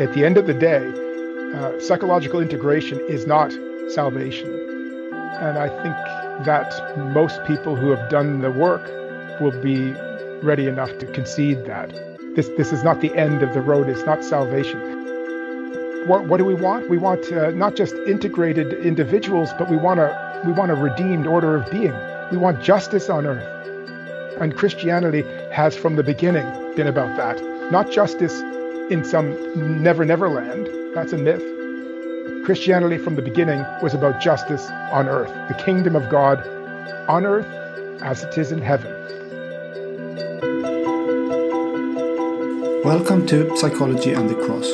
At the end of the day, uh, psychological integration is not salvation. And I think that most people who have done the work will be ready enough to concede that. This, this is not the end of the road, it's not salvation. What, what do we want? We want uh, not just integrated individuals, but we want, a, we want a redeemed order of being. We want justice on earth. And Christianity has from the beginning been about that. Not justice in some never never land, that's a myth. Christianity from the beginning was about justice on earth, the kingdom of God on earth as it is in heaven. Welcome to Psychology and the Cross,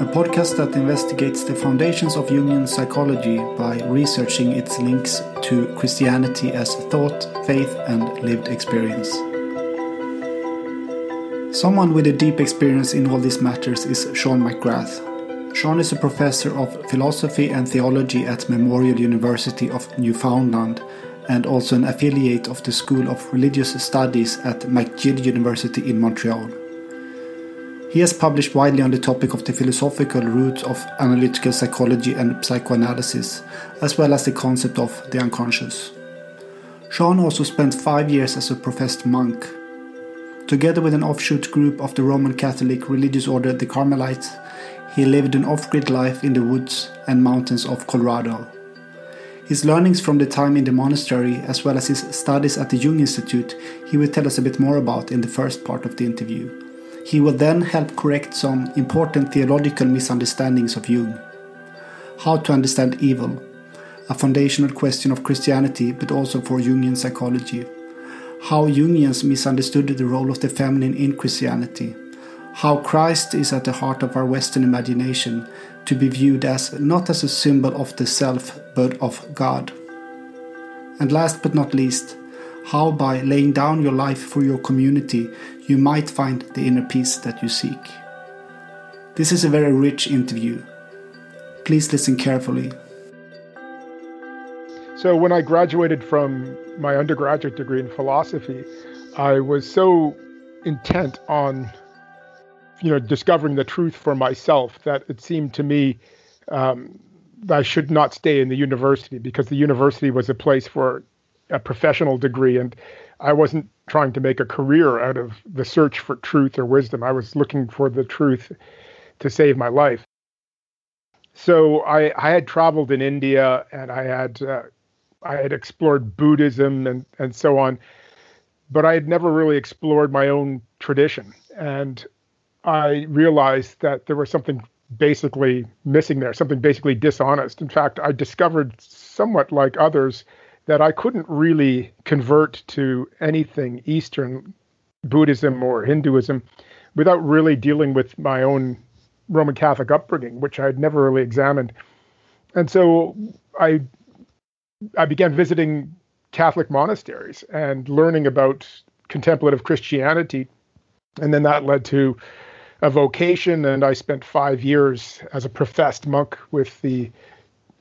a podcast that investigates the foundations of Jungian psychology by researching its links to Christianity as thought, faith, and lived experience. Someone with a deep experience in all these matters is Sean McGrath. Sean is a professor of philosophy and theology at Memorial University of Newfoundland and also an affiliate of the School of Religious Studies at McGill University in Montreal. He has published widely on the topic of the philosophical roots of analytical psychology and psychoanalysis, as well as the concept of the unconscious. Sean also spent five years as a professed monk. Together with an offshoot group of the Roman Catholic religious order the Carmelites, he lived an off grid life in the woods and mountains of Colorado. His learnings from the time in the monastery, as well as his studies at the Jung Institute, he will tell us a bit more about in the first part of the interview. He will then help correct some important theological misunderstandings of Jung. How to understand evil, a foundational question of Christianity but also for Jungian psychology. How Jungians misunderstood the role of the feminine in Christianity how Christ is at the heart of our Western imagination to be viewed as not as a symbol of the self but of God. And last but not least, how by laying down your life for your community you might find the inner peace that you seek. This is a very rich interview. Please listen carefully. So, when I graduated from my undergraduate degree in philosophy, I was so intent on you know discovering the truth for myself that it seemed to me um, I should not stay in the university because the university was a place for a professional degree and I wasn't trying to make a career out of the search for truth or wisdom. I was looking for the truth to save my life. So I, I had traveled in India and I had uh, I had explored Buddhism and and so on, but I had never really explored my own tradition. And I realized that there was something basically missing there, something basically dishonest. In fact, I discovered somewhat like others that I couldn't really convert to anything Eastern Buddhism or Hinduism without really dealing with my own Roman Catholic upbringing, which I had never really examined. And so I I began visiting Catholic monasteries and learning about contemplative Christianity. And then that led to a vocation, and I spent five years as a professed monk with the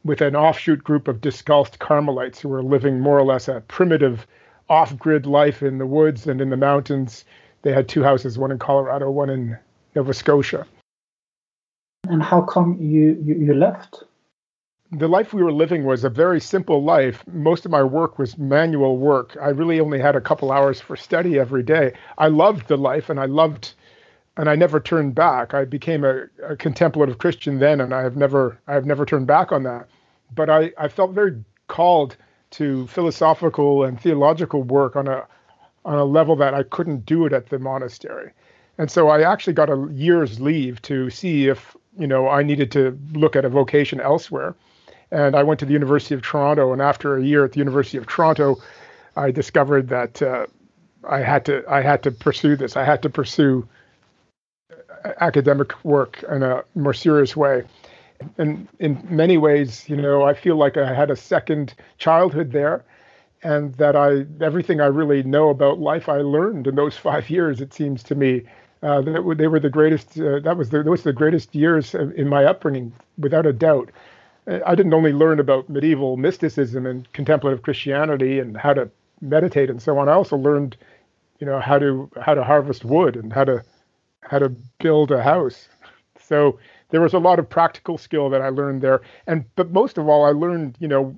with an offshoot group of discalced Carmelites who were living more or less a primitive off-grid life in the woods and in the mountains. They had two houses, one in Colorado, one in Nova Scotia. And how come you, you, you left? The life we were living was a very simple life. Most of my work was manual work. I really only had a couple hours for study every day. I loved the life and I loved and I never turned back. I became a, a, contemplative Christian then, and I have never I have never turned back on that. But I, I felt very called to philosophical and theological work on a on a level that I couldn't do it at the monastery. And so I actually got a year's leave to see if you know I needed to look at a vocation elsewhere. And I went to the University of Toronto, and after a year at the University of Toronto, I discovered that uh, I had to I had to pursue this. I had to pursue academic work in a more serious way. And in many ways, you know, I feel like I had a second childhood there, and that I everything I really know about life I learned in those five years. It seems to me uh, that they were the greatest. Uh, that was the those the greatest years in my upbringing, without a doubt. I didn't only learn about medieval mysticism and contemplative Christianity and how to meditate and so on. I also learned, you know, how to how to harvest wood and how to how to build a house. So there was a lot of practical skill that I learned there, and but most of all, I learned you know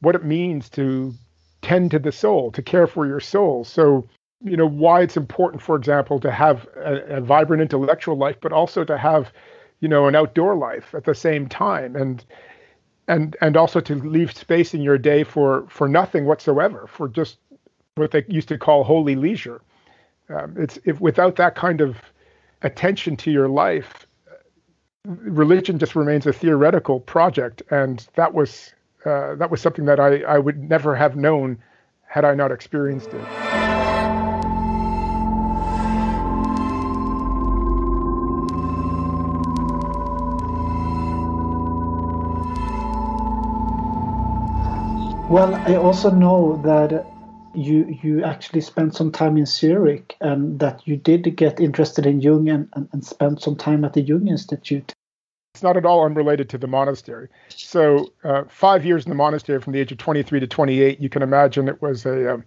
what it means to tend to the soul, to care for your soul. So you know why it's important, for example, to have a, a vibrant intellectual life, but also to have you know an outdoor life at the same time, and and and also to leave space in your day for for nothing whatsoever, for just what they used to call holy leisure. Um, it's if without that kind of attention to your life, religion just remains a theoretical project, and that was uh, that was something that I, I would never have known had I not experienced it. Well, I also know that you you actually spent some time in Zurich and that you did get interested in Jung and, and, and spent some time at the Jung Institute. It's not at all unrelated to the monastery. So, uh, five years in the monastery from the age of 23 to 28, you can imagine it was a, um,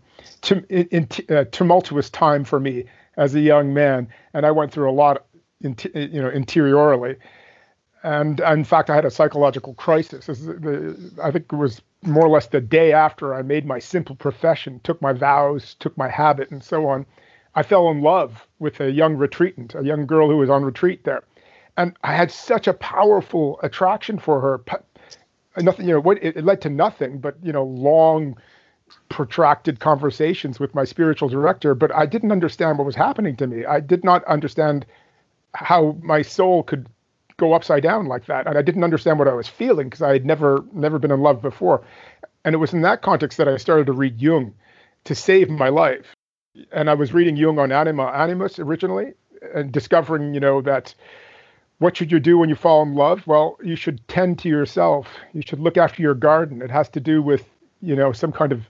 uh, tumultuous time for me as a young man. And I went through a lot, in, you know, interiorly. And in fact, I had a psychological crisis. I think it was more or less the day after I made my simple profession, took my vows, took my habit, and so on, I fell in love with a young retreatant, a young girl who was on retreat there. And I had such a powerful attraction for her. Nothing, you know, what it, it led to nothing but, you know, long, protracted conversations with my spiritual director, but I didn't understand what was happening to me. I did not understand how my soul could go upside down like that. And I didn't understand what I was feeling because I had never never been in love before. And it was in that context that I started to read Jung to save my life. And I was reading Jung on anima animus originally and discovering, you know, that what should you do when you fall in love? Well, you should tend to yourself. You should look after your garden. It has to do with, you know, some kind of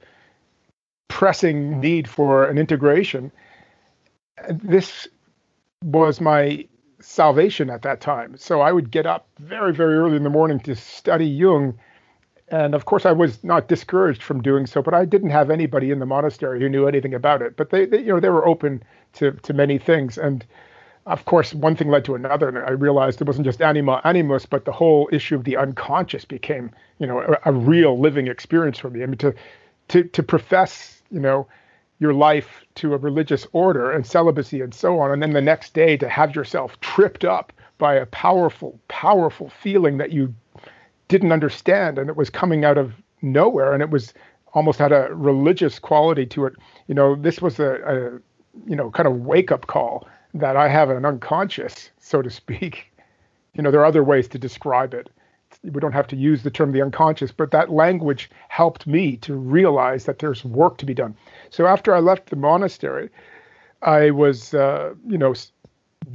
pressing need for an integration. This was my salvation at that time. So I would get up very, very early in the morning to study Jung. And of course, I was not discouraged from doing so, but I didn't have anybody in the monastery who knew anything about it. But they, they you know, they were open to to many things. And of course, one thing led to another, and I realized it wasn't just anima animus, but the whole issue of the unconscious became, you know, a, a real living experience for me. I mean, to to to profess, you know, your life to a religious order and celibacy and so on. And then the next day to have yourself tripped up by a powerful, powerful feeling that you didn't understand and it was coming out of nowhere and it was almost had a religious quality to it. You know, this was a, a you know, kind of wake up call that I have an unconscious, so to speak. You know, there are other ways to describe it we don't have to use the term the unconscious, but that language helped me to realize that there's work to be done. So after I left the monastery, I was, uh, you know,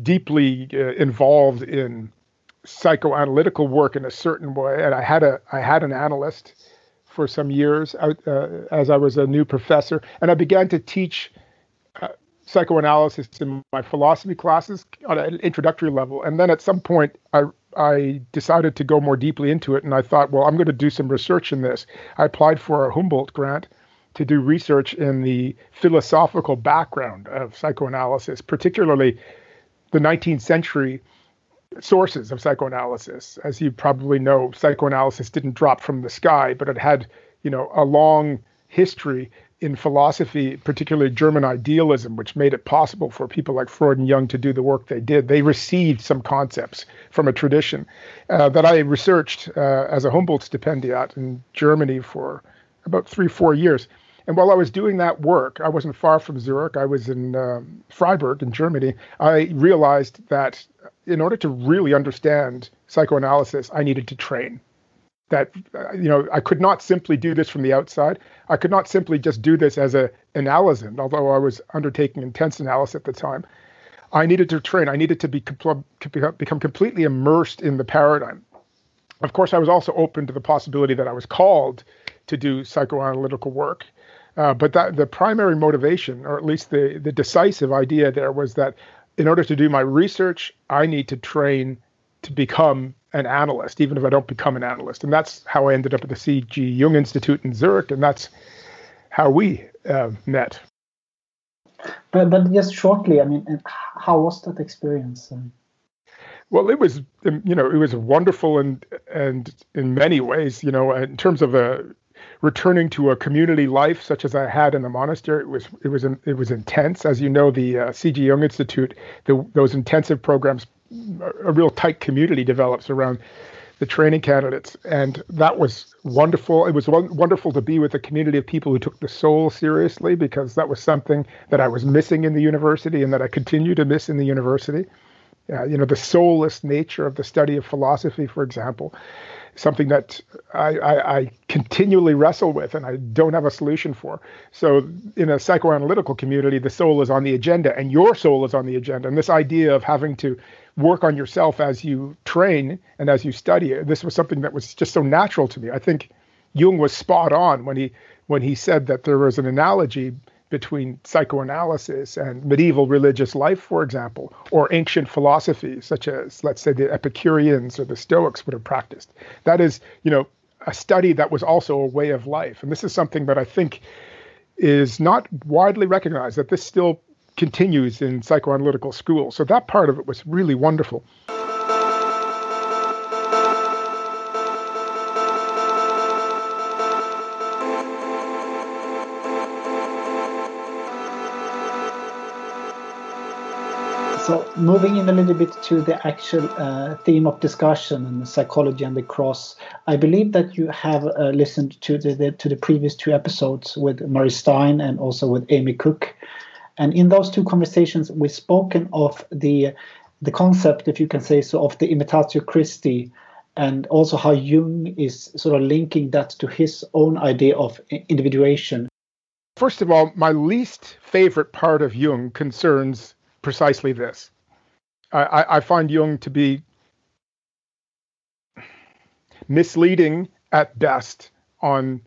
deeply uh, involved in psychoanalytical work in a certain way, and I had a I had an analyst for some years uh, as I was a new professor, and I began to teach uh, psychoanalysis in my philosophy classes on an introductory level, and then at some point I I decided to go more deeply into it, and I thought, well, I'm going to do some research in this. I applied for a Humboldt grant to do research in the philosophical background of psychoanalysis, particularly the 19th century sources of psychoanalysis. As you probably know, psychoanalysis didn't drop from the sky, but it had, you know, a long history in philosophy, particularly German idealism, which made it possible for people like Freud and Jung to do the work they did. They received some concepts from a tradition uh, that I researched uh, as a Humboldt stipendiat in Germany for about three, four years. And while I was doing that work, I wasn't far from Zurich. I was in um, Freiburg in Germany. I realized that in order to really understand psychoanalysis, I needed to train that you know I could not simply do this from the outside. I could not simply just do this as a analysand, although I was undertaking intense analysis at the time. I needed to train. I needed to be become completely immersed in the paradigm. Of course, I was also open to the possibility that I was called to do psychoanalytical work. Uh, but that the primary motivation, or at least the the decisive idea there, was that in order to do my research, I need to train to become an analyst, even if I don't become an analyst. And that's how I ended up at the C.G. Jung Institute in Zurich, and that's how we uh, met. But, but just shortly, I mean, how was that experience? Well, it was, um, you know, it was wonderful and and in many ways, you know, in terms of a returning to a community life such as I had in the monastery. It was it was it was intense, as you know. The uh, C.G. Jung Institute, the, those intensive programs, a real tight community develops around the training candidates, and that was wonderful. It was wonderful to be with a community of people who took the soul seriously because that was something that I was missing in the university and that I continue to miss in the university. Uh, you know, the soulless nature of the study of philosophy, for example, something that I, I, I, continually wrestle with and I don't have a solution for. So, in a psychoanalytical community, the soul is on the agenda and your soul is on the agenda. And this idea of having to work on yourself as you train and as you study, this was something that was just so natural to me. I think Jung was spot on when he when he said that there was an analogy between psychoanalysis and medieval religious life, for example, or ancient philosophy, such as, let's say, the Epicureans or the Stoics would have practiced. That is, you know, a study that was also a way of life. And this is something that I think is not widely recognized, that this still continues in psychoanalytical schools. So that part of it was really wonderful. So moving in a little bit to the actual uh, theme of discussion and the psychology and the cross, I believe that you have uh, listened to the, the, to the previous two episodes with Murray Stein and also with Amy Cook, and in those two conversations, we've spoken of the the concept, if you can say so, of the imitatio Christi, and also how Jung is sort of linking that to his own idea of individuation. First of all, my least favorite part of Jung concerns precisely this. I, I find Jung to be misleading at best on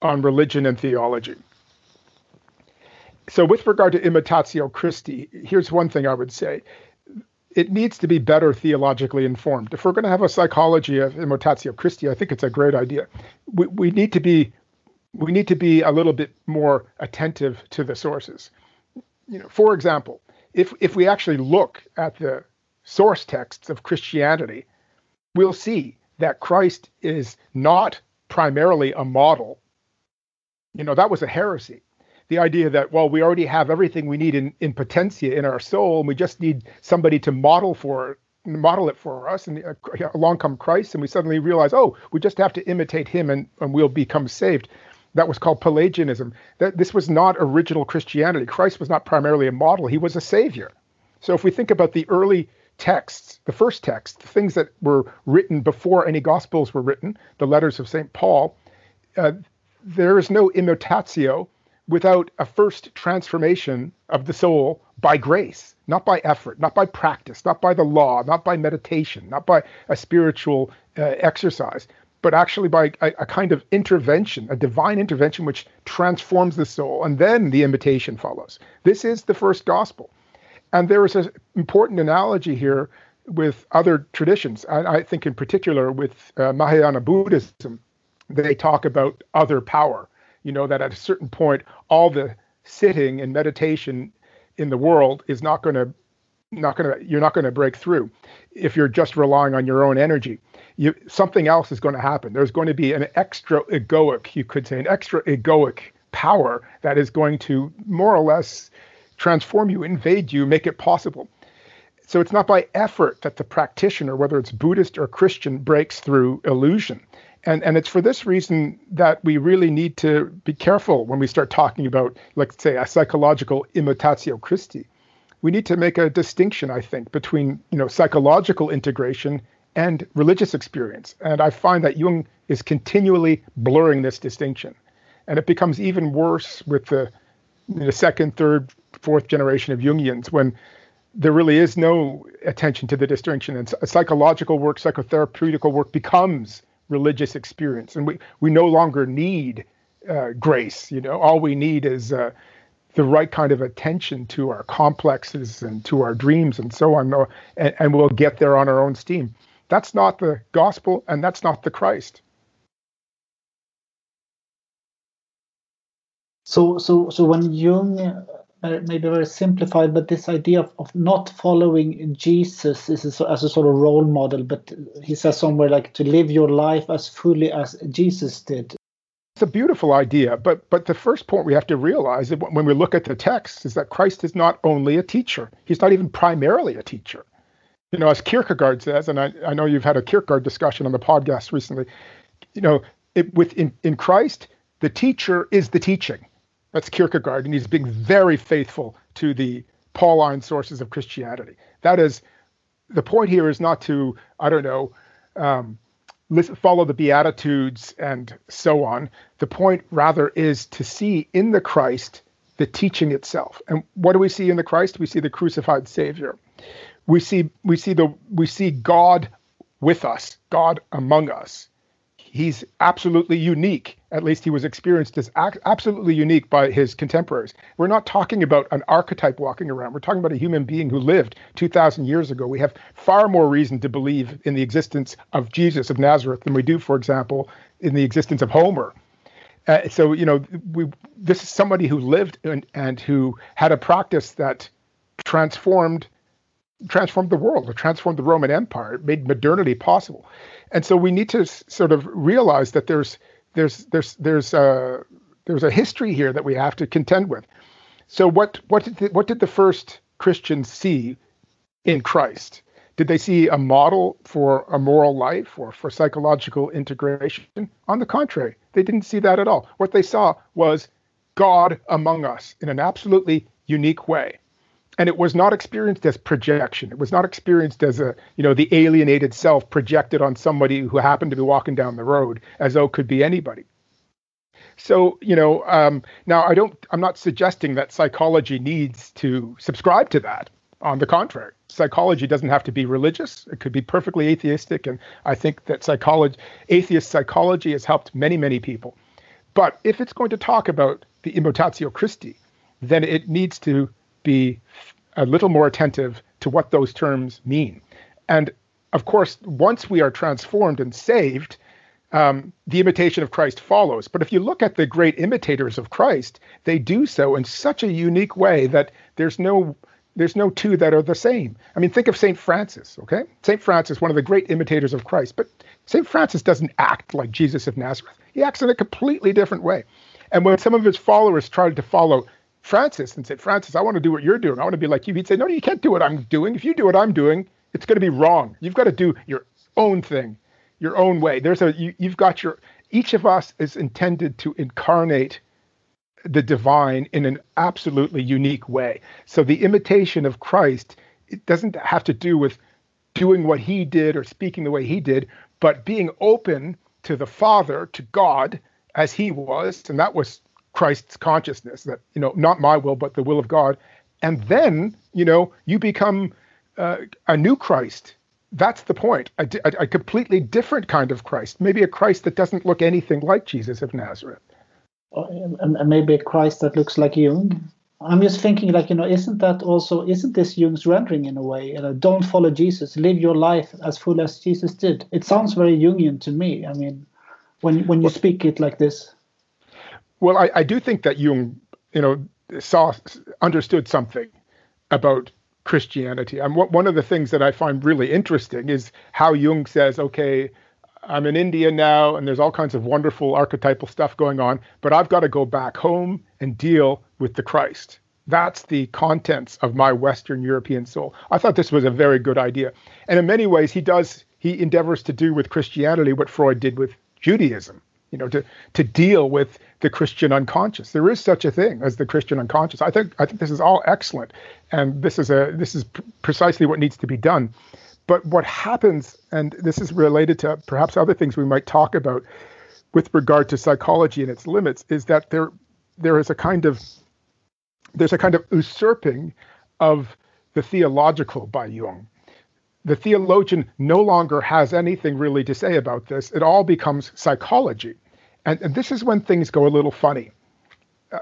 on religion and theology. So, with regard to imitatio Christi, here's one thing I would say: it needs to be better theologically informed. If we're going to have a psychology of imitatio Christi, I think it's a great idea. We we need to be we need to be a little bit more attentive to the sources you know, for example, if if we actually look at the source texts of Christianity, we'll see that Christ is not primarily a model. You know, that was a heresy. The idea that, well, we already have everything we need in, in potentia in our soul, and we just need somebody to model for model it for us. And uh, along come Christ, and we suddenly realize, oh, we just have to imitate him and, and we'll become saved that was called Pelagianism. That this was not original Christianity. Christ was not primarily a model; he was a savior. So if we think about the early texts, the first texts, the things that were written before any Gospels were written, the letters of Saint Paul, uh, there is no imitatio without a first transformation of the soul by grace, not by effort, not by practice, not by the law, not by meditation, not by a spiritual uh, exercise, but actually by a, a, kind of intervention, a divine intervention which transforms the soul, and then the invitation follows. This is the first gospel. And there is an important analogy here with other traditions. I, I think, in particular, with uh, Mahayana Buddhism, they talk about other power. You know, that at a certain point, all the sitting and meditation in the world is not going to not going to you're not going to break through if you're just relying on your own energy you, something else is going to happen. There's going to be an extra egoic, you could say, an extra egoic power that is going to more or less transform you, invade you, make it possible. So it's not by effort that the practitioner, whether it's Buddhist or Christian, breaks through illusion. And, and it's for this reason that we really need to be careful when we start talking about, let's say, a psychological imitatio Christi. We need to make a distinction, I think, between you know psychological integration and religious experience. And I find that Jung is continually blurring this distinction. And it becomes even worse with the, the second, third, fourth generation of Jungians when there really is no attention to the distinction. And psychological work, psychotherapeutical work becomes religious experience. And we, we no longer need uh, grace. You know, all we need is uh, the right kind of attention to our complexes and to our dreams and so on. And, and we'll get there on our own steam. That's not the gospel and that's not the Christ. So, so, so when Jung uh, maybe very simplified, but this idea of, of not following Jesus is a, as a sort of role model. But he says somewhere like to live your life as fully as Jesus did. It's a beautiful idea, but but the first point we have to realize when we look at the text is that Christ is not only a teacher; he's not even primarily a teacher. You know, as Kierkegaard says, and I, I know you've had a Kierkegaard discussion on the podcast recently. You know, it, with in, in Christ, the teacher is the teaching. That's Kierkegaard, and he's being very faithful to the Pauline sources of Christianity. That is, the point here is not to I don't know. Um, follow the Beatitudes and so on. The point rather is to see in the Christ the teaching itself. And what do we see in the Christ? We see the crucified Savior. We see we see the we see God with us, God among us he's absolutely unique. At least he was experienced as absolutely unique by his contemporaries. We're not talking about an archetype walking around. We're talking about a human being who lived 2,000 years ago. We have far more reason to believe in the existence of Jesus of Nazareth than we do, for example, in the existence of Homer. Uh, so you know, we this is somebody who lived and, and who had a practice that transformed transformed the world, or transformed the Roman Empire. Made modernity possible and so we need to sort of realize that there's there's there's there's a there's a history here that we have to contend with. So what what did the, what did the first Christians see in Christ? Did they see a model for a moral life or for psychological integration? On the contrary, they didn't see that at all. What they saw was God among us in an absolutely unique way and it was not experienced as projection. It was not experienced as a you know the alienated self projected on somebody who happened to be walking down the road as though it could be anybody. So you know um, now i don't i'm not suggesting that psychology needs to subscribe to that. On the contrary psychology doesn't have to be religious. It could be perfectly atheistic. And i think that psychology atheist psychology has helped many many people. But if it's going to talk about the imitatio christi then it needs to be a little more attentive to what those terms mean. And of course, once we are transformed and saved, um, the imitation of Christ follows. But if you look at the great imitators of Christ, they do so in such a unique way that there's no there's no two that are the same. I mean, think of Saint Francis. Okay, Saint Francis, one of the great imitators of Christ, but Saint Francis doesn't act like Jesus of Nazareth. He acts in a completely different way. And when some of his followers tried to follow Francis and said, Francis, I want to do what you're doing. I want to be like you. He'd say, No, you can't do what I'm doing. If you do what I'm doing, it's going to be wrong. You've got to do your own thing, your own way. There's a you, you've got your each of us is intended to incarnate the divine in an absolutely unique way. So the imitation of Christ, it doesn't have to do with doing what he did or speaking the way he did, but being open to the Father, to God, as he was, and that was Christ's consciousness that you know not my will but the will of God, and then you know you become uh, a new Christ. That's the point. A, a, a, completely different kind of Christ, maybe a Christ that doesn't look anything like Jesus of Nazareth. And maybe a Christ that looks like Jung. I'm just thinking, like you know, isn't that also isn't this Jung's rendering in a way? You know, don't follow Jesus, live your life as full as Jesus did. It sounds very Jungian to me. I mean, when when you well, speak it like this. Well, I, I do think that Jung, you know, saw understood something about Christianity. And one of the things that I find really interesting is how Jung says, okay, I'm in India now, and there's all kinds of wonderful archetypal stuff going on, but I've got to go back home and deal with the Christ. That's the contents of my Western European soul. I thought this was a very good idea. And in many ways, he does, he endeavors to do with Christianity what Freud did with Judaism you know, to to deal with the Christian unconscious. There is such a thing as the Christian unconscious. I think I think this is all excellent, and this is a this is precisely what needs to be done. But what happens, and this is related to perhaps other things we might talk about with regard to psychology and its limits, is that there there is a kind of there's a kind of usurping of the theological by Jung the theologian no longer has anything really to say about this. It all becomes psychology. And, and this is when things go a little funny. Uh,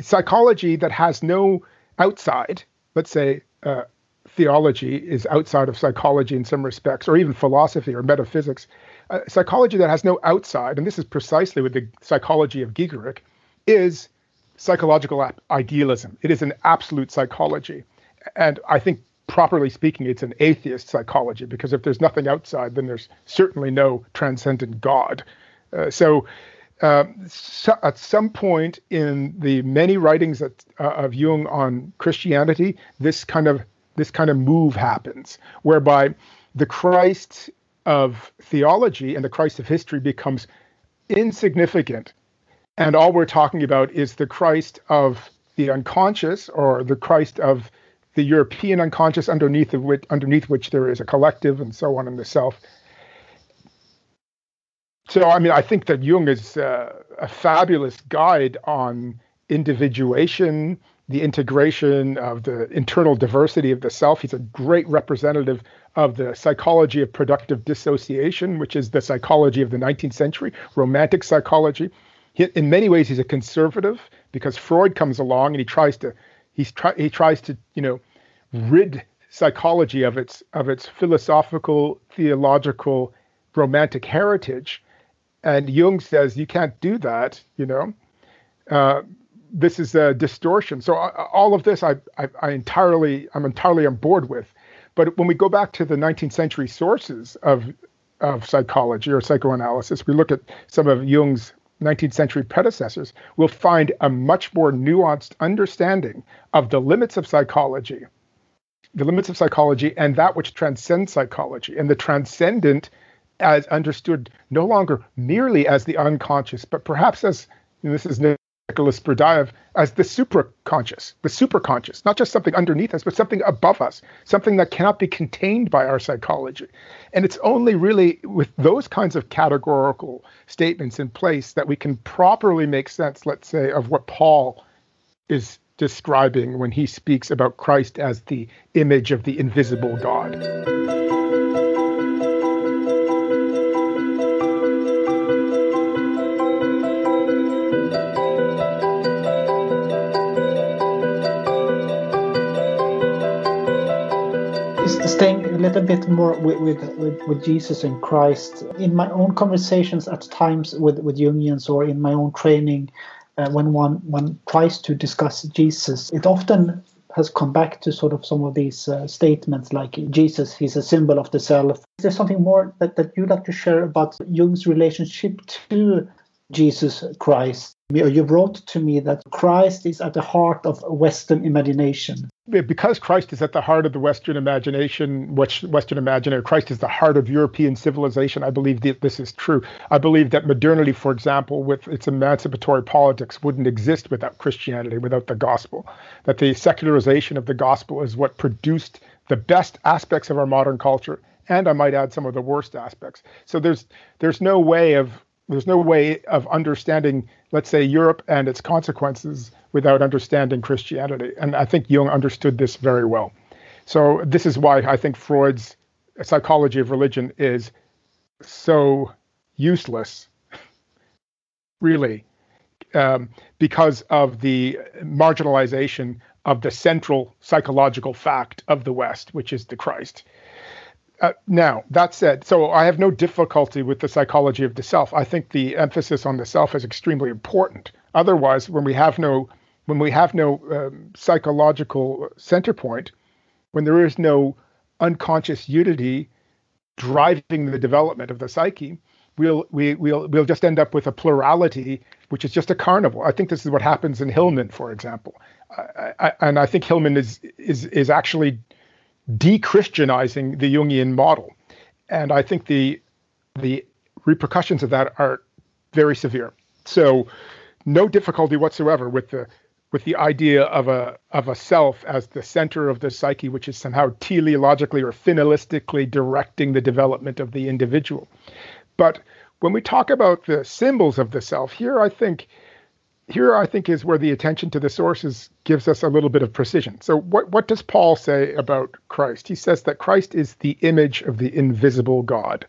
psychology that has no outside, let's say uh, theology is outside of psychology in some respects, or even philosophy or metaphysics. Uh, psychology that has no outside, and this is precisely with the psychology of Giegerich, is psychological idealism. It is an absolute psychology. And I think, properly speaking, it's an atheist psychology because if there's nothing outside, then there's certainly no transcendent God. Uh, so, uh, so, at some point in the many writings that, uh, of Jung on Christianity, this kind of this kind of move happens, whereby the Christ of theology and the Christ of history becomes insignificant and all we're talking about is the Christ of the unconscious or the Christ of the European unconscious underneath which underneath which there is a collective and so on in the self. So I mean I think that Jung is uh, a fabulous guide on individuation, the integration of the internal diversity of the self. He's a great representative of the psychology of productive dissociation, which is the psychology of the 19th century, romantic psychology he, in many ways he's a conservative because Freud comes along and he tries to he's try, he tries to you know rid psychology of its of its philosophical theological romantic heritage. And Jung says you can't do that you know. Uh, this is a distortion. So uh, all of this I, I I entirely I'm entirely on board with. But when we go back to the 19th century sources of of psychology or psychoanalysis we look at some of Jung's 19th century predecessors, will find a much more nuanced understanding of the limits of psychology, the limits of psychology, and that which transcends psychology, and the transcendent as understood no longer merely as the unconscious, but perhaps as this is Nicholas Berdyaev as the superconscious, the superconscious, not just something underneath us, but something above us, something that cannot be contained by our psychology. And it's only really with those kinds of categorical statements in place that we can properly make sense, let's say, of what Paul is describing when he speaks about Christ as the image of the invisible God. Little bit more with, with, with, Jesus and Christ, in my own conversations at times with, with Jungians or in my own training, uh, when one, one tries to discuss Jesus, it often has come back to sort of some of these uh, statements like Jesus, he's a symbol of the self. Is there something more that, that you'd like to share about Jung's relationship to Jesus Christ? You wrote to me that Christ is at the heart of Western imagination. Because Christ is at the heart of the Western imagination, which Western imaginary, Christ is the heart of European civilization. I believe that this is true. I believe that modernity, for example, with its emancipatory politics, wouldn't exist without Christianity, without the gospel. That the secularization of the gospel is what produced the best aspects of our modern culture, and I might add some of the worst aspects. So there's there's no way of there's no way of understanding, let's say, Europe and its consequences without understanding Christianity. And I think Jung understood this very well. So this is why I think Freud's psychology of religion is so useless, really, um, because of the marginalization of the central psychological fact of the West, which is the Christ. Uh, now, that said, so I have no difficulty with the psychology of the self. I think the emphasis on the self is extremely important. Otherwise, when we have no when we have no um, psychological center point, when there is no unconscious unity driving the development of the psyche, we'll we, we'll we'll just end up with a plurality, which is just a carnival. I think this is what happens in Hillman, for example, I, I, and I think Hillman is is is actually de-Christianizing the Jungian model. And I think the the repercussions of that are very severe. So no difficulty whatsoever with the with the idea of a of a self as the center of the psyche, which is somehow teleologically or finalistically directing the development of the individual. But when we talk about the symbols of the self, here I think here I think is where the attention to the sources gives us a little bit of precision. So what what does Paul say about Christ? He says that Christ is the image of the invisible God.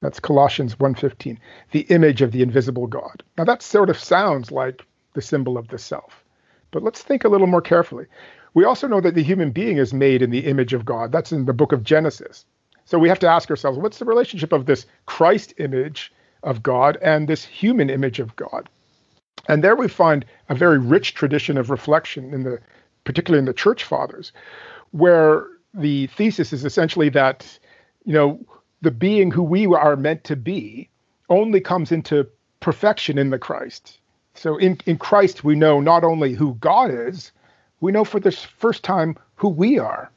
That's Colossians 1:15. The image of the invisible God. Now that sort of sounds like the symbol of the self. But let's think a little more carefully. We also know that the human being is made in the image of God. That's in the book of Genesis. So we have to ask ourselves, what's the relationship of this Christ image of God and this human image of God? And there we find a very rich tradition of reflection in the particularly in the church fathers, where the thesis is essentially that, you know, the being who we are meant to be only comes into perfection in the Christ. So in, in Christ, we know not only who God is, we know for the first time who we are,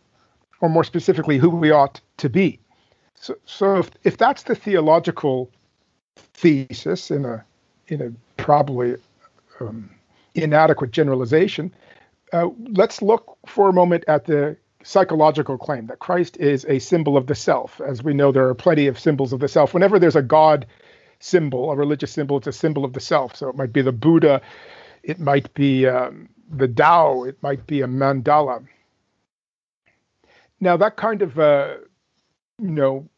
or more specifically, who we ought to be. So, so if, if that's the theological thesis in a in a probably um, inadequate generalization, uh, let's look for a moment at the psychological claim that Christ is a symbol of the self. As we know, there are plenty of symbols of the self. Whenever there's a God symbol, a religious symbol, it's a symbol of the self. So it might be the Buddha, it might be um, the Tao, it might be a mandala. Now, that kind of, uh, you know,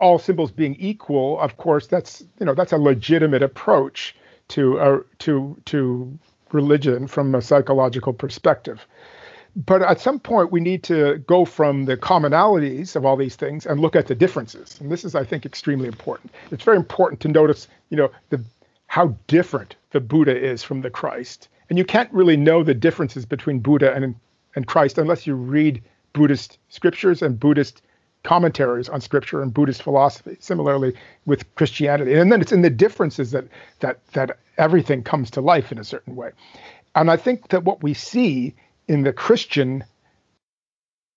all symbols being equal, of course, that's you know that's a legitimate approach to uh, to to religion from a psychological perspective. But at some point, we need to go from the commonalities of all these things and look at the differences. And this is, I think, extremely important. It's very important to notice, you know, the how different the Buddha is from the Christ. And you can't really know the differences between Buddha and and Christ unless you read Buddhist scriptures and Buddhist commentaries on scripture and Buddhist philosophy. Similarly with Christianity, and then it's in the differences that that that everything comes to life in a certain way. And I think that what we see in the Christian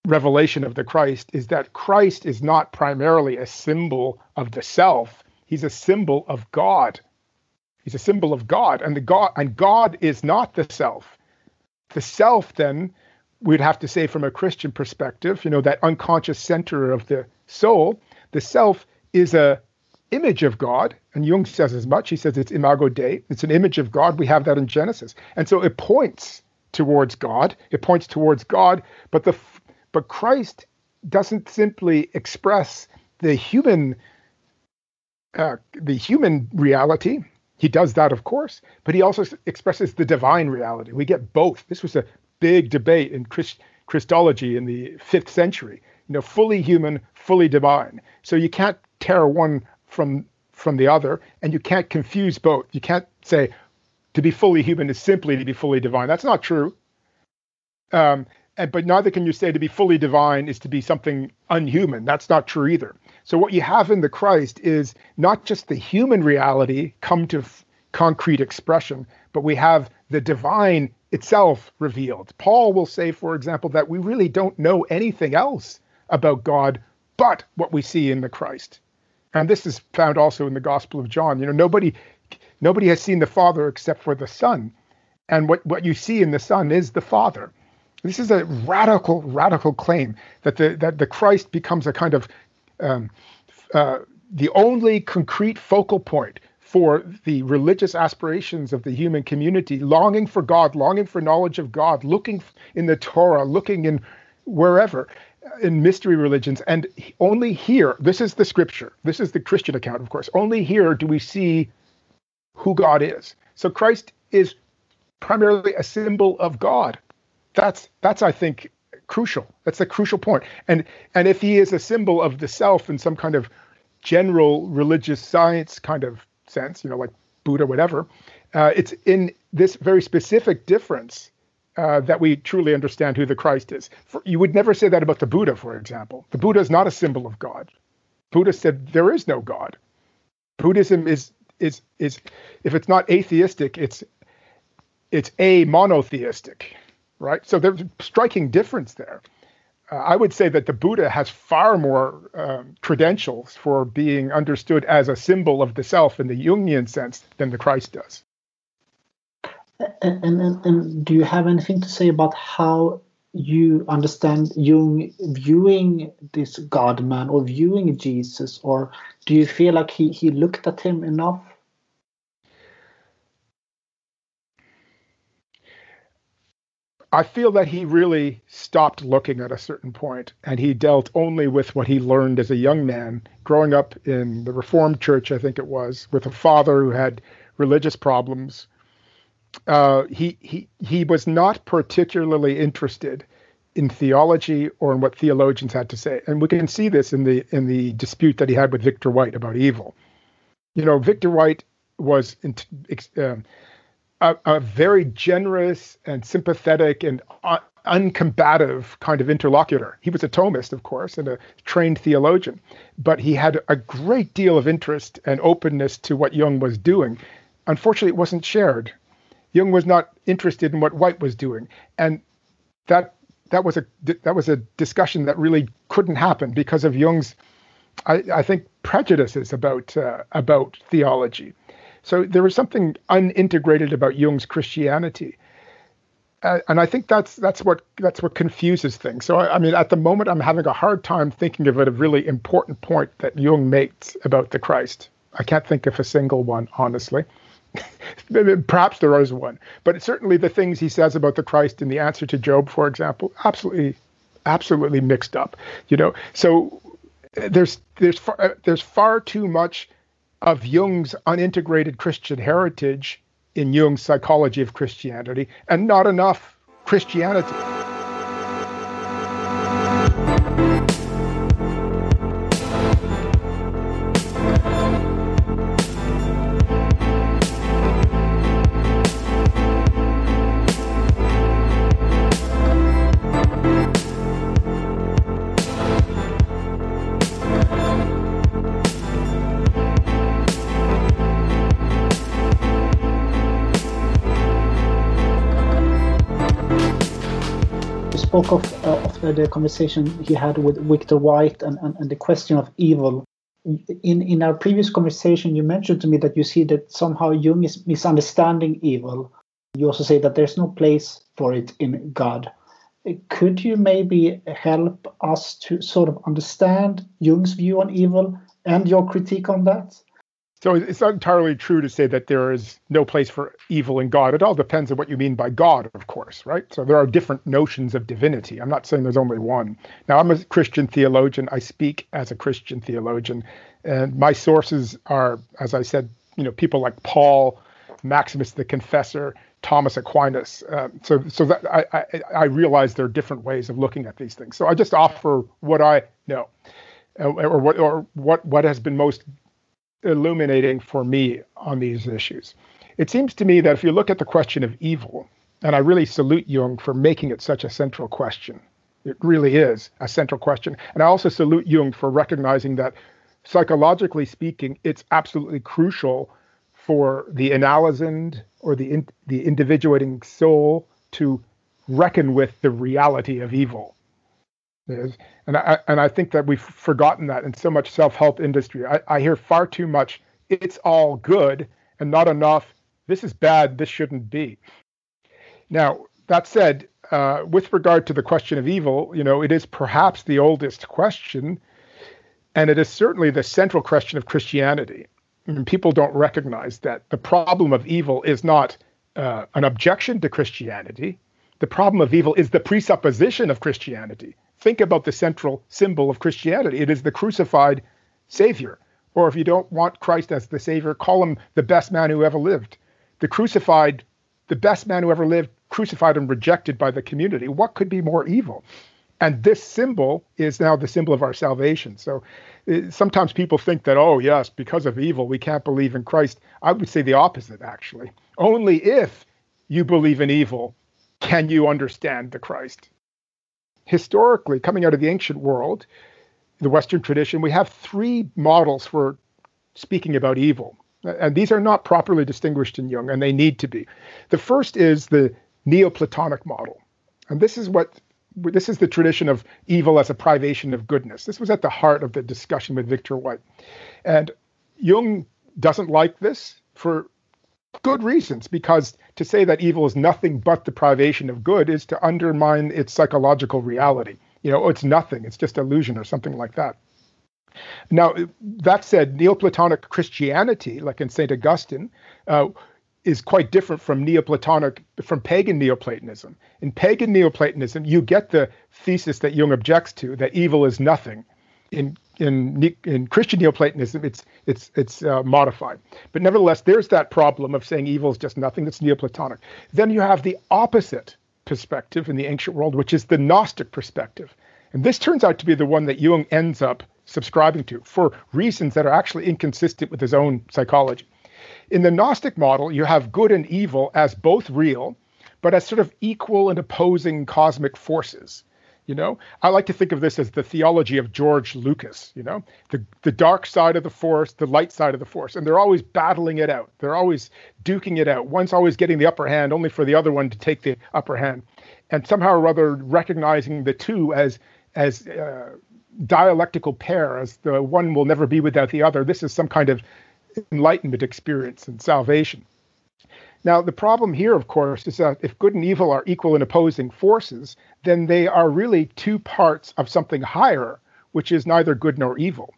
revelation of the Christ is that Christ is not primarily a symbol of the self; he's a symbol of God. He's a symbol of God, and the God and God is not the self. The self then we'd have to say from a Christian perspective, you know, that unconscious center of the soul, the self is a image of God, and Jung says as much. He says it's imago Dei. It's an image of God. We have that in Genesis, and so it points towards God. It points towards God, but the but Christ doesn't simply express the human uh, the human reality. He does that, of course, but he also expresses the divine reality. We get both. This was a big debate in Christ, Christology in the fifth century. You know, fully human, fully divine. So you can't tear one from from the other, and you can't confuse both. You can't say to be fully human is simply to be fully divine. That's not true. Um, and, but neither can you say to be fully divine is to be something unhuman. That's not true either. So what you have in the Christ is not just the human reality come to f- concrete expression, but we have the divine itself revealed. Paul will say, for example, that we really don't know anything else about God but what we see in the Christ. And this is found also in the Gospel of John. You know, nobody nobody has seen the Father except for the Son. And what, what you see in the Son is the Father. This is a radical, radical claim that the that the Christ becomes a kind of um, uh, the only concrete focal point for the religious aspirations of the human community, longing for God, longing for knowledge of God, looking in the Torah, looking in wherever uh, in mystery religions. And only here, this is the scripture, this is the Christian account, of course, only here do we see who God is. So Christ is primarily a symbol of God. That's that's I think crucial. That's the crucial point. And and if he is a symbol of the self in some kind of general religious science kind of sense, you know, like Buddha, whatever. Uh, it's in this very specific difference uh, that we truly understand who the Christ is. For, you would never say that about the Buddha, for example. The Buddha is not a symbol of God. Buddha said there is no God. Buddhism is is is if it's not atheistic, it's it's a monotheistic, right? So there's a striking difference there I would say that the Buddha has far more um, credentials for being understood as a symbol of the self in the Jungian sense than the Christ does. And, and, and do you have anything to say about how you understand Jung viewing this God man or viewing Jesus, or do you feel like he, he looked at him enough I feel that he really stopped looking at a certain point and he dealt only with what he learned as a young man growing up in the Reformed Church, I think it was, with a father who had religious problems. Uh, he, he, he was not particularly interested in theology or in what theologians had to say. And we can see this in the, in the dispute that he had with Victor White about evil. You know, Victor White was um, a, a very generous and sympathetic and uh, uncombative kind of interlocutor. He was a Thomist, of course, and a trained theologian, but he had a great deal of interest and openness to what Jung was doing. Unfortunately, it wasn't shared. Jung was not interested in what White was doing, and that that was a that was a discussion that really couldn't happen because of Jung's, I, I think, prejudices about uh, about theology. So there was something unintegrated about Jung's Christianity uh, and I think that's that's what that's what confuses things. So I, I, mean, at the moment, I'm having a hard time thinking of a really important point that Jung makes about the Christ. I can't think of a single one, honestly. Perhaps there is one, but certainly the things he says about the Christ in the answer to Job, for example, absolutely, absolutely mixed up. You know, so there's there's far, uh, there's far too much of Jung's unintegrated Christian heritage in Jung's psychology of Christianity, and not enough Christianity. Spoke of, uh, of the, the, conversation he had with Victor White and, and, and the question of evil. In, in our previous conversation, you mentioned to me that you see that somehow Jung is misunderstanding evil. You also say that there's no place for it in God. Could you maybe help us to sort of understand Jung's view on evil and your critique on that? So it's not entirely true to say that there is no place for evil in God. It all depends on what you mean by God, of course, right? So there are different notions of divinity. I'm not saying there's only one. Now, I'm a Christian theologian. I speak as a Christian theologian, and my sources are, as I said, you know, people like Paul, Maximus the Confessor, Thomas Aquinas. Uh, so, so that I, I, I realize there are different ways of looking at these things. So I just offer what I know, uh, or what, or what, what has been most illuminating for me on these issues. It seems to me that if you look at the question of evil, and I really salute Jung for making it such a central question. It really is a central question. And I also salute Jung for recognizing that psychologically speaking, it's absolutely crucial for the analysand or the in, the individuating soul to reckon with the reality of evil is. And I and I think that we've forgotten that in so much self-help industry. I, I hear far too much, it's all good, and not enough, this is bad, this shouldn't be. Now, that said, uh, with regard to the question of evil, you know, it is perhaps the oldest question, and it is certainly the central question of Christianity. I mean, people don't recognize that the problem of evil is not uh, an objection to Christianity. The problem of evil is the presupposition of Christianity think about the central symbol of Christianity. It is the crucified Savior. Or if you don't want Christ as the Savior, call him the best man who ever lived. The crucified, the best man who ever lived, crucified and rejected by the community. What could be more evil? And this symbol is now the symbol of our salvation. So uh, sometimes people think that, oh, yes, because of evil, we can't believe in Christ. I would say the opposite, actually. Only if you believe in evil can you understand the Christ historically, coming out of the ancient world, the Western tradition, we have three models for speaking about evil. And these are not properly distinguished in Jung, and they need to be. The first is the Neoplatonic model. And this is what this is the tradition of evil as a privation of goodness. This was at the heart of the discussion with Victor White. And Jung doesn't like this for good reasons, because to say that evil is nothing but the privation of good is to undermine its psychological reality. You know, it's nothing, it's just illusion or something like that. Now, that said, Neoplatonic Christianity, like in St. Augustine, uh, is quite different from Neoplatonic, from pagan Neoplatonism. In pagan Neoplatonism, you get the thesis that Jung objects to that evil is nothing. In in in Christian Neoplatonism, it's it's it's uh, modified. But nevertheless, there's that problem of saying evil is just nothing. That's Neoplatonic. Then you have the opposite perspective in the ancient world, which is the Gnostic perspective, and this turns out to be the one that Jung ends up subscribing to for reasons that are actually inconsistent with his own psychology. In the Gnostic model, you have good and evil as both real, but as sort of equal and opposing cosmic forces. You know, I like to think of this as the theology of George Lucas, you know, the, the dark side of the force, the light side of the force. And they're always battling it out. They're always duking it out. One's always getting the upper hand, only for the other one to take the upper hand. And somehow or other recognizing the two as as uh, dialectical pair, as the one will never be without the other. This is some kind of enlightenment experience and salvation. Now, the problem here, of course, is that if good and evil are equal and opposing forces, then they are really two parts of something higher, which is neither good nor evil.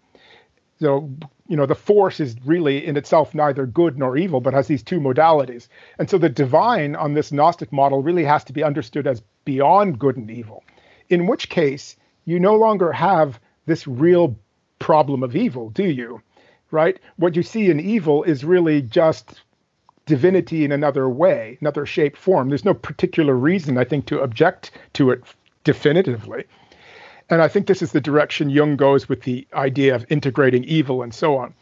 So, you know, the force is really in itself neither good nor evil, but has these two modalities. And so the divine on this Gnostic model really has to be understood as beyond good and evil, in which case you no longer have this real problem of evil, do you? Right? What you see in evil is really just divinity in another way, another shape, form. There's no particular reason, I think, to object to it definitively. And I think this is the direction Jung goes with the idea of integrating evil and so on.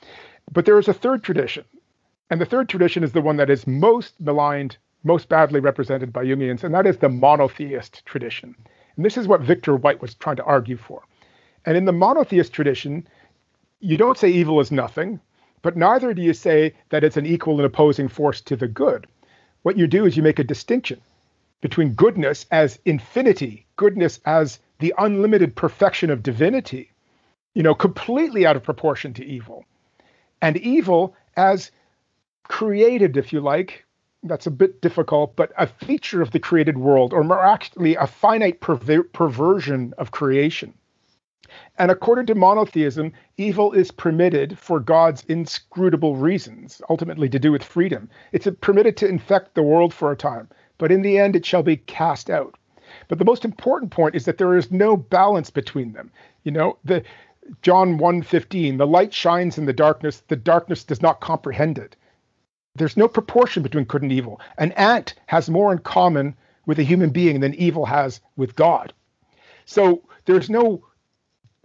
But there is a third tradition. And the third tradition is the one that is most maligned, most badly represented by Jungians, and that is the monotheist tradition. And this is what Victor White was trying to argue for. And in the monotheist tradition, you don't say evil is nothing, but neither do you say that it's an equal and opposing force to the good. What you do is you make a distinction between goodness as infinity, goodness as the unlimited perfection of divinity, you know, completely out of proportion to evil, and evil as created, if you like. That's a bit difficult, but a feature of the created world, or more actually, a finite perver- perversion of creation. And according to monotheism, evil is permitted for God's inscrutable reasons, ultimately to do with freedom. It's permitted to infect the world for a time, but in the end it shall be cast out. But the most important point is that there is no balance between them. You know, the John 1:15, the light shines in the darkness, the darkness does not comprehend it. There's no proportion between good and evil. An ant has more in common with a human being than evil has with God. So there's no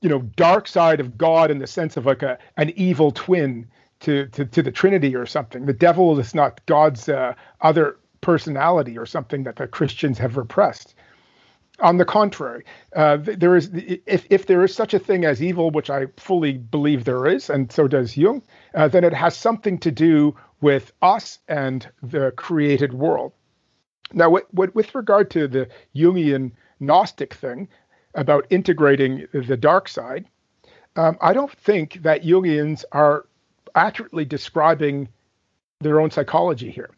you know dark side of God in the sense of like a an evil twin to to, to the Trinity or something. The devil is not God's uh, other personality or something that the Christians have repressed. On the contrary, uh, there is if if there is such a thing as evil, which I fully believe there is, and so does Jung, uh, then it has something to do with us and the created world. Now, what, what, with regard to the Jungian Gnostic thing, about integrating the dark side, um, I don't think that Jungians are accurately describing their own psychology here,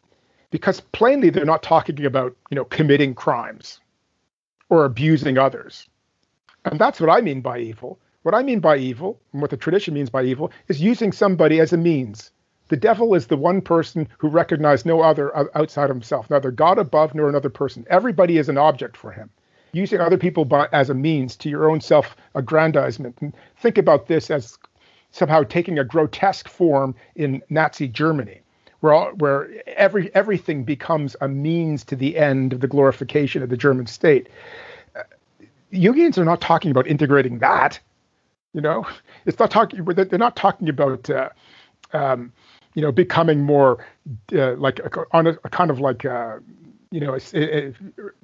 because plainly they're not talking about you know committing crimes or abusing others, and that's what I mean by evil. What I mean by evil, and what the tradition means by evil, is using somebody as a means. The devil is the one person who recognizes no other outside of himself, neither God above nor another person. Everybody is an object for him using other people by, as a means to your own self aggrandizement. And think about this as somehow taking a grotesque form in Nazi Germany, where, all, where every, everything becomes a means to the end of the glorification of the German state. Uh, Jungians are not talking about integrating that. You know, it's not talking. They're not talking about, uh, um, you know, becoming more uh, like a, on a, a, kind of like uh, you know, eh, eh,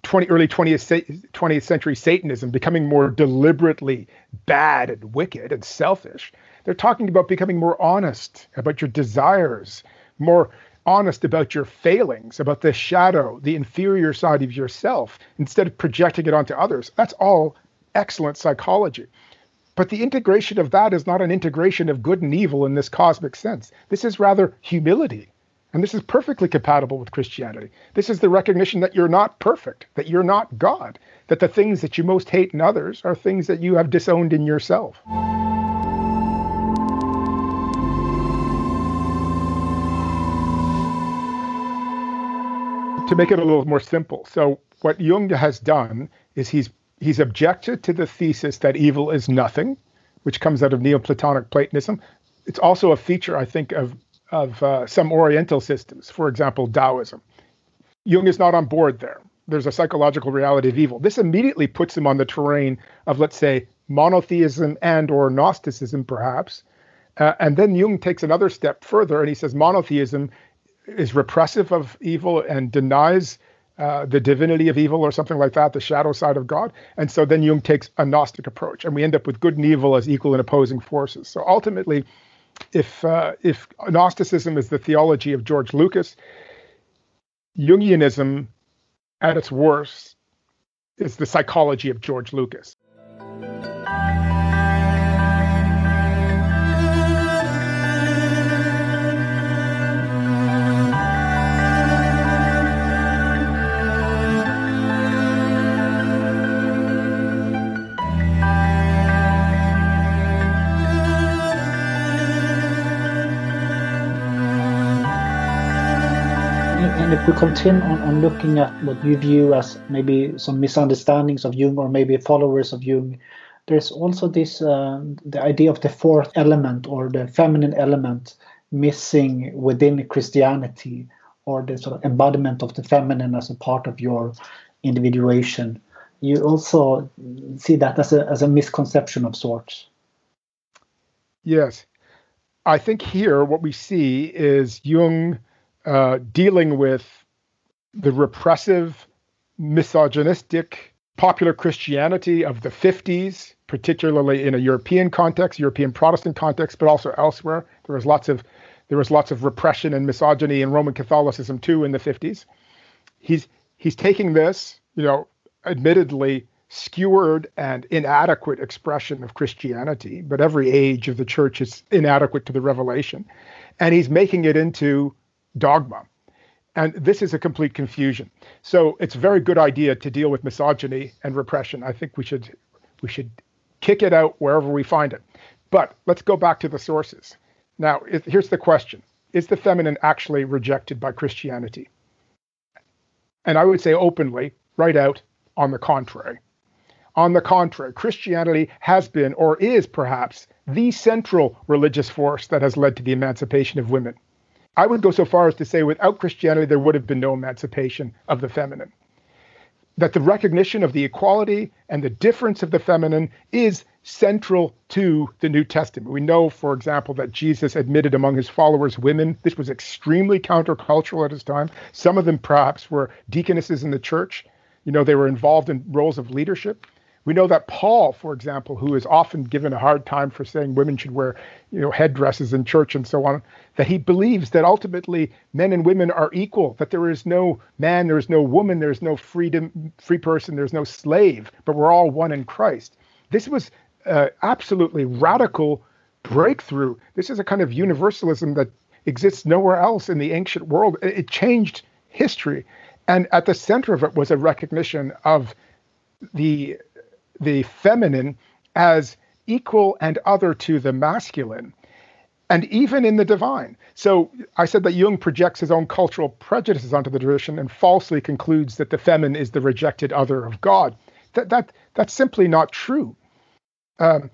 20 early 20th 20th century Satanism becoming more deliberately bad and wicked and selfish. They're talking about becoming more honest about your desires, more honest about your failings, about the shadow, the inferior side of yourself, instead of projecting it onto others. That's all excellent psychology. But the integration of that is not an integration of good and evil in this cosmic sense. This is rather humility and this is perfectly compatible with Christianity. This is the recognition that you're not perfect, that you're not God, that the things that you most hate in others are things that you have disowned in yourself. To make it a little more simple, so what Jung has done is he's he's objected to the thesis that evil is nothing, which comes out of Neoplatonic Platonism. It's also a feature, I think, of of uh, some Oriental systems, for example, Taoism. Jung is not on board there. There's a psychological reality of evil. This immediately puts him on the terrain of, let's say, monotheism and or Gnosticism, perhaps. Uh, and then Jung takes another step further, and he says monotheism is repressive of evil and denies uh, the divinity of evil or something like that, the shadow side of God. And so then Jung takes a Gnostic approach, and we end up with good and evil as equal and opposing forces. So ultimately, if uh, if Gnosticism is the theology of George Lucas, Jungianism, at its worst, is the psychology of George Lucas. We continue on, on looking at what you view as maybe some misunderstandings of Jung or maybe followers of Jung, there's also this uh, the idea of the fourth element or the feminine element missing within Christianity or the sort of embodiment of the feminine as a part of your individuation. You also see that as a as a misconception of sorts. Yes. I think here what we see is Jung uh, dealing with the repressive, misogynistic popular Christianity of the 50s, particularly in a European context, European Protestant context, but also elsewhere. There was lots of there was lots of repression and misogyny in Roman Catholicism too in the 50s. He's he's taking this, you know, admittedly skewered and inadequate expression of Christianity, but every age of the church is inadequate to the revelation, and he's making it into dogma. And this is a complete confusion. So it's a very good idea to deal with misogyny and repression. I think we should we should kick it out wherever we find it. But let's go back to the sources. Now, here's the question: Is the feminine actually rejected by Christianity? And I would say openly, right out, on the contrary. On the contrary, Christianity has been, or is perhaps, the central religious force that has led to the emancipation of women. I would go so far as to say without Christianity, there would have been no emancipation of the feminine. That the recognition of the equality and the difference of the feminine is central to the New Testament. We know, for example, that Jesus admitted among his followers women. This was extremely countercultural at his time. Some of them perhaps were deaconesses in the church. You know, they were involved in roles of leadership. We know that Paul, for example, who is often given a hard time for saying women should wear, you know, headdresses in church and so on, that he believes that ultimately men and women are equal, that there is no man, there is no woman, there is no freedom, free person, there's no slave, but we're all one in Christ. This was uh, absolutely radical breakthrough. This is a kind of universalism that exists nowhere else in the ancient world. It changed history. And at the center of it was a recognition of the the feminine as equal and other to the masculine, and even in the divine. So I said that Jung projects his own cultural prejudices onto the tradition and falsely concludes that the feminine is the rejected other of God. That that that's simply not true. Um,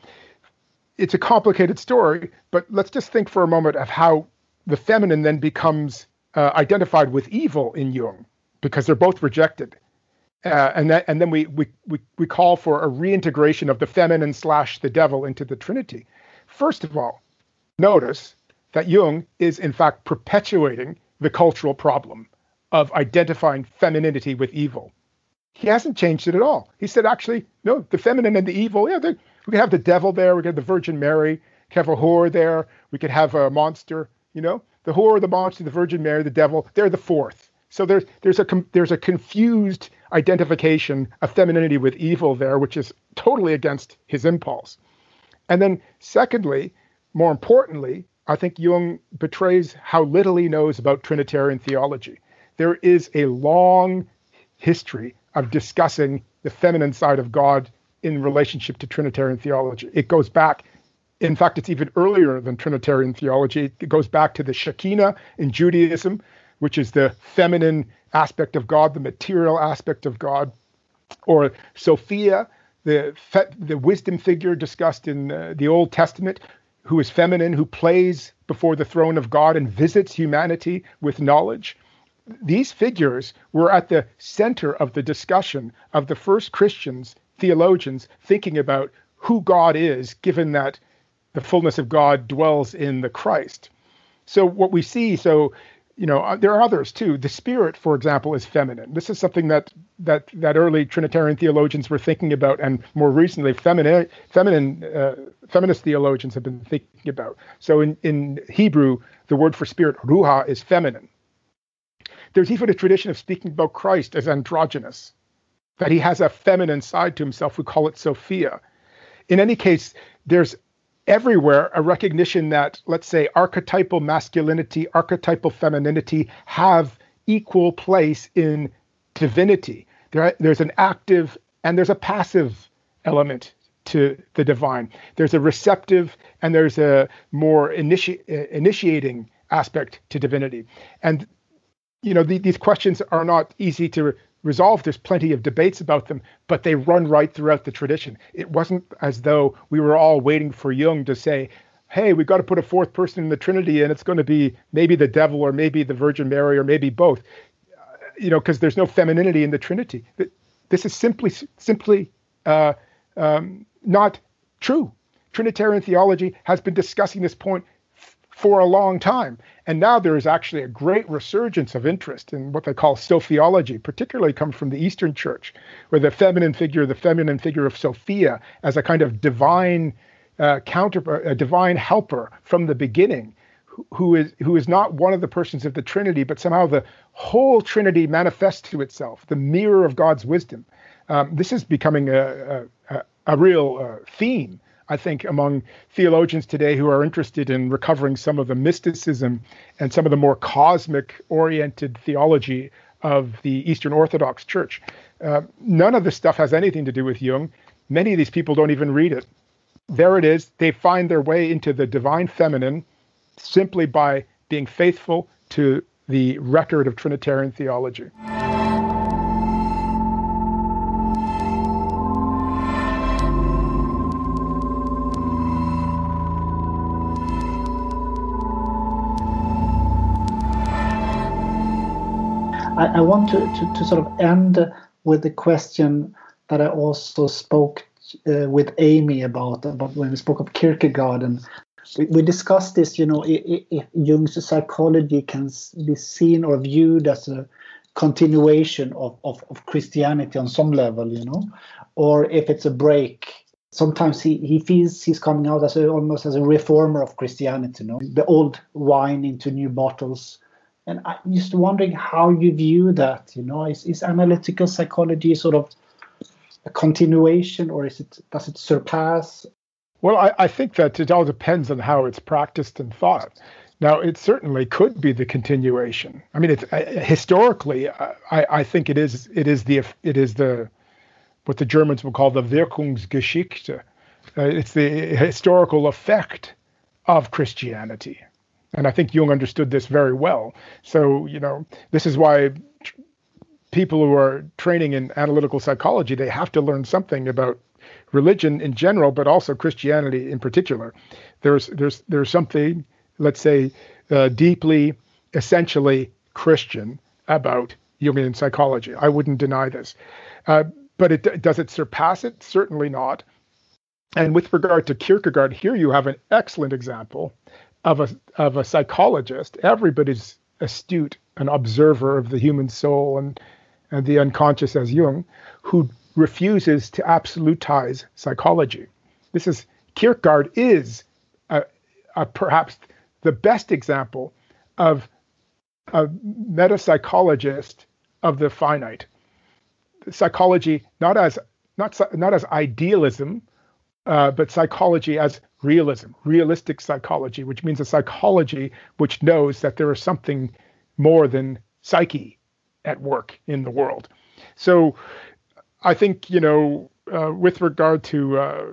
it's a complicated story, but let's just think for a moment of how the feminine then becomes uh, identified with evil in Jung, because they're both rejected uh, and that, and then we, we we we call for a reintegration of the feminine slash the devil into the Trinity. First of all, notice that Jung is in fact perpetuating the cultural problem of identifying femininity with evil. He hasn't changed it at all. He said, actually, no, the feminine and the evil, yeah, we could have the devil there, we could have the Virgin Mary, we could have a whore there, we could have a monster, you know, the whore, the monster, the Virgin Mary, the devil, they're the fourth. So there's there's a there's a confused identification of femininity with evil there, which is totally against his impulse. And then, secondly, more importantly, I think Jung betrays how little he knows about Trinitarian theology. There is a long history of discussing the feminine side of God in relationship to Trinitarian theology. It goes back, in fact, it's even earlier than Trinitarian theology. It goes back to the Shekinah in Judaism, which is the feminine aspect of God, the material aspect of God, or Sophia, the fe- the wisdom figure discussed in uh, the Old Testament, who is feminine, who plays before the throne of God and visits humanity with knowledge. These figures were at the center of the discussion of the first Christians, theologians, thinking about who God is, given that the fullness of God dwells in the Christ. So what we see, so you know, uh, there are others too. The spirit, for example, is feminine. This is something that that that early Trinitarian theologians were thinking about, and more recently, feminine, feminine, uh, feminist theologians have been thinking about. So in in Hebrew, the word for spirit, ruha, is feminine. There's even a tradition of speaking about Christ as androgynous, that he has a feminine side to himself. We call it Sophia. In any case, there's everywhere a recognition that, let's say, archetypal masculinity, archetypal femininity have equal place in divinity. There, there's an active and there's a passive element to the divine. There's a receptive and there's a more initi- initiating aspect to divinity. And you know, the, these questions are not easy to resolve. There's plenty of debates about them, but they run right throughout the tradition. It wasn't as though we were all waiting for Jung to say, hey, we've got to put a fourth person in the Trinity and it's going to be maybe the devil or maybe the Virgin Mary or maybe both. Uh, you know, because there's no femininity in the Trinity. This is simply, simply uh, um, not true. Trinitarian theology has been discussing this point for a long time. And now there is actually a great resurgence of interest in what they call sophiology, particularly come from the Eastern Church, where the feminine figure, the feminine figure of Sophia, as a kind of divine uh, counter, a divine helper from the beginning, who, who is who is not one of the persons of the Trinity, but somehow the whole Trinity manifests to itself, the mirror of God's wisdom. Um, this is becoming a, a, a real uh, theme I think, among theologians today who are interested in recovering some of the mysticism and some of the more cosmic oriented theology of the Eastern Orthodox Church. Uh, none of this stuff has anything to do with Jung. Many of these people don't even read it. There it is. They find their way into the divine feminine simply by being faithful to the record of Trinitarian theology. I, I want to, to, to, sort of end with the question that I also spoke uh, with Amy about, about when we spoke of Kierkegaard. And we, we discussed this, you know, if, Jung's psychology can be seen or viewed as a continuation of, of, of Christianity on some level, you know, or if it's a break sometimes he, he feels he's coming out as a, almost as a reformer of Christianity, you know, the old wine into new bottles, and I'm just wondering how you view that. You know, is, is analytical psychology sort of a continuation, or is it does it surpass? Well, I, I think that it all depends on how it's practiced and thought. Now, it certainly could be the continuation. I mean, it's uh, historically, I, I think it is. It is the it is the what the Germans would call the Wirkungsgeschichte. Uh, it's the historical effect of Christianity. And I think Jung understood this very well. So, you know, this is why people who are training in analytical psychology, they have to learn something about religion in general, but also Christianity in particular. There's there's there's something, let's say, uh, deeply, essentially Christian about Jungian psychology. I wouldn't deny this, uh, but it does it surpass it? Certainly not. And with regard to Kierkegaard, here you have an excellent example of a of a psychologist. Everybody's astute, an observer of the human soul and and the unconscious as Jung, who refuses to absolutize psychology. This is Kierkegaard is a, a perhaps the best example of a metapsychologist of the finite. Psychology not as not not as idealism, uh, but psychology as realism, realistic psychology, which means a psychology which knows that there is something more than psyche at work in the world. So I think, you know, uh, with regard to, uh,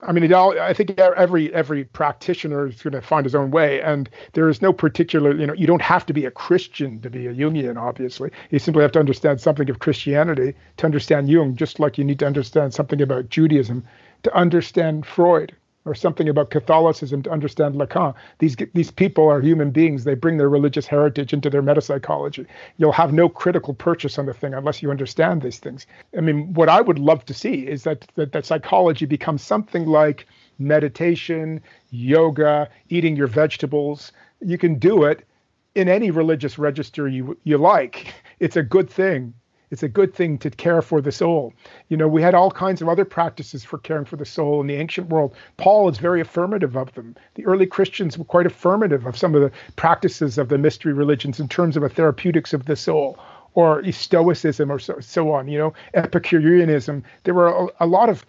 I mean, all, I think every every practitioner is going to find his own way, and there is no particular, you know, you don't have to be a Christian to be a Jungian. Obviously, you simply have to understand something of Christianity to understand Jung, just like you need to understand something about Judaism to understand Freud or something about Catholicism to understand Lacan. These these people are human beings. They bring their religious heritage into their metapsychology. You'll have no critical purchase on the thing unless you understand these things. I mean, what I would love to see is that that, that psychology becomes something like meditation, yoga, eating your vegetables. You can do it in any religious register you you like. It's a good thing. It's a good thing to care for the soul. You know, we had all kinds of other practices for caring for the soul in the ancient world. Paul is very affirmative of them. The early Christians were quite affirmative of some of the practices of the mystery religions in terms of a therapeutics of the soul or Stoicism or so, so on, you know, Epicureanism. There were a, a lot of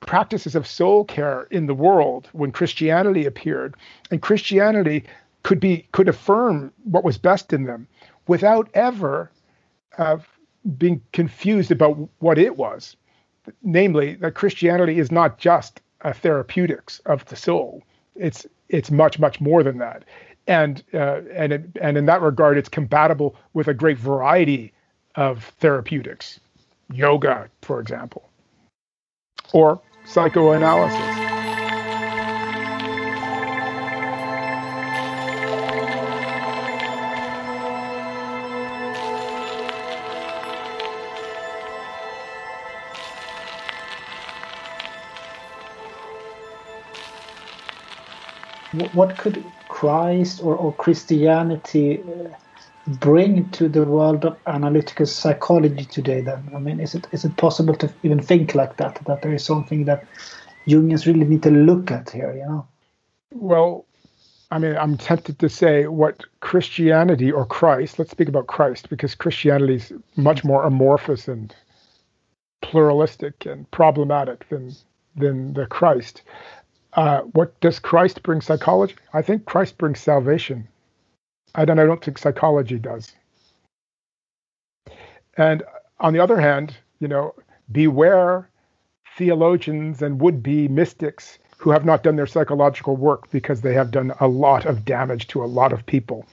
practices of soul care in the world when Christianity appeared. And Christianity could be could affirm what was best in them without ever uh, being confused about what it was. Namely, that Christianity is not just a therapeutics of the soul. It's it's much much more than that, and uh, and it, and in that regard, it's compatible with a great variety of therapeutics, yoga, for example, or psychoanalysis. What could Christ or, or Christianity bring to the world of analytical psychology today then? I mean is it is it possible to even think like that that there is something that jungians really need to look at here you know? Well i mean i'm tempted to say what christianity or christ let's speak about christ because christianity is much more amorphous and pluralistic and problematic than than the christ uh, what does Christ bring psychology? I think Christ brings salvation. I don't, I don't think psychology does. And on the other hand, you know, beware theologians and would be mystics who have not done their psychological work because they have done a lot of damage to a lot of people.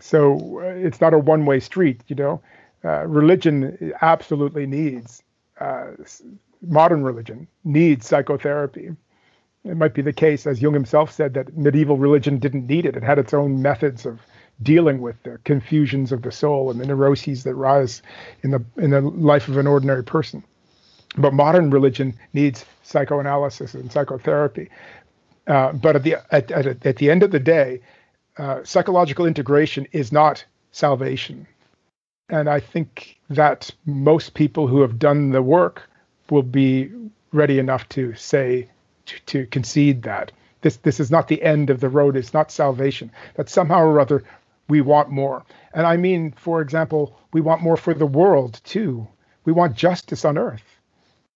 So uh, it's not a one way street, you know. Uh, religion absolutely needs, uh, modern religion needs psychotherapy it might be the case, as Jung himself said, that medieval religion didn't need it. It had its own methods of dealing with the confusions of the soul and the neuroses that rise in the in the life of an ordinary person. But modern religion needs psychoanalysis and psychotherapy. Uh, but at the at, at, at the end of the day, uh, psychological integration is not salvation. And I think that most people who have done the work will be ready enough to say to, to concede that. This, this is not the end of the road. It's not salvation. That somehow or other we want more. And I mean, for example, we want more for the world too. We want justice on earth.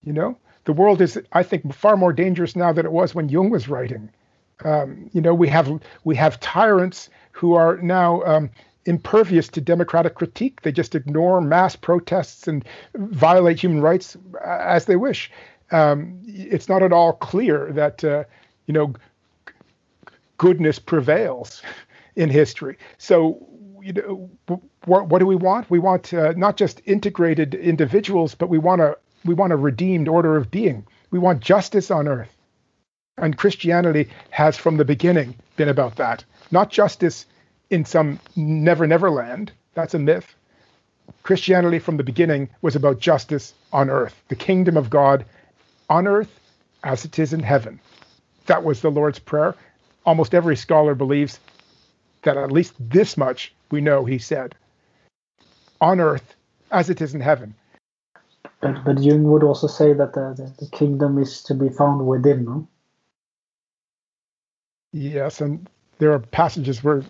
You know, the world is, I think, far more dangerous now than it was when Jung was writing. Um, you know, we have we have tyrants who are now um, impervious to democratic critique. They just ignore mass protests and violate human rights as they wish um, it's not at all clear that uh, you know goodness prevails in history. So you know what, what do we want? We want uh, not just integrated individuals, but we want a we want a redeemed order of being. We want justice on earth. And Christianity has from the beginning been about that. Not justice in some never never land. That's a myth. Christianity from the beginning was about justice on earth, the kingdom of God on earth as it is in heaven. That was the Lord's Prayer. Almost every scholar believes that at least this much we know he said on earth as it is in heaven. But, but Jung would also say that the, the, the kingdom is to be found within, no? Yes, and there are passages where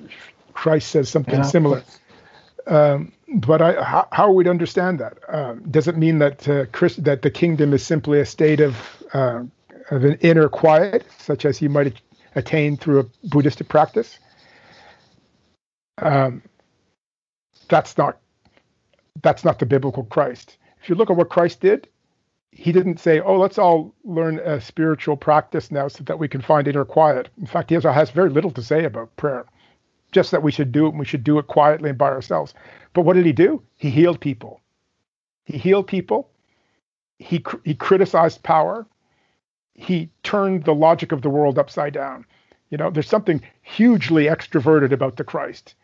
Christ says something yeah. similar. Um, but I, how, how would understand that? Um, does it mean that uh, Chris, that the kingdom is simply a state of uh, of an inner quiet, such as you might attain through a Buddhistic practice? Um, that's not that's not the biblical Christ. If you look at what Christ did, he didn't say, "Oh, let's all learn a spiritual practice now so that we can find inner quiet." In fact, he has very little to say about prayer just that we should do it and we should do it quietly and by ourselves. But what did he do? He healed people. He healed people. He he criticized power. He turned the logic of the world upside down. You know, there's something hugely extroverted about the Christ,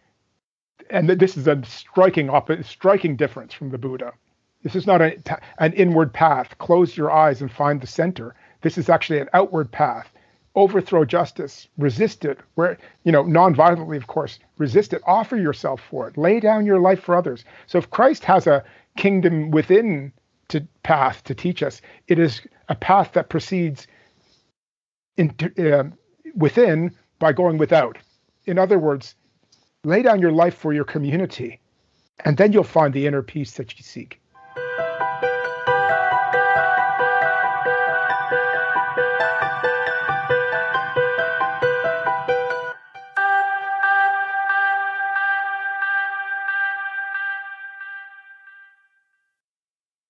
and this is a striking op- striking difference from the Buddha. This is not a, an inward path. Close your eyes and find the center. This is actually an outward path overthrow justice, resist it, where, you know, non-violently, of course, resist it, offer yourself for it, lay down your life for others. So if Christ has a kingdom within to path to teach us, it is a path that proceeds uh, within by going without. In other words, lay down your life for your community, and then you'll find the inner peace that you seek.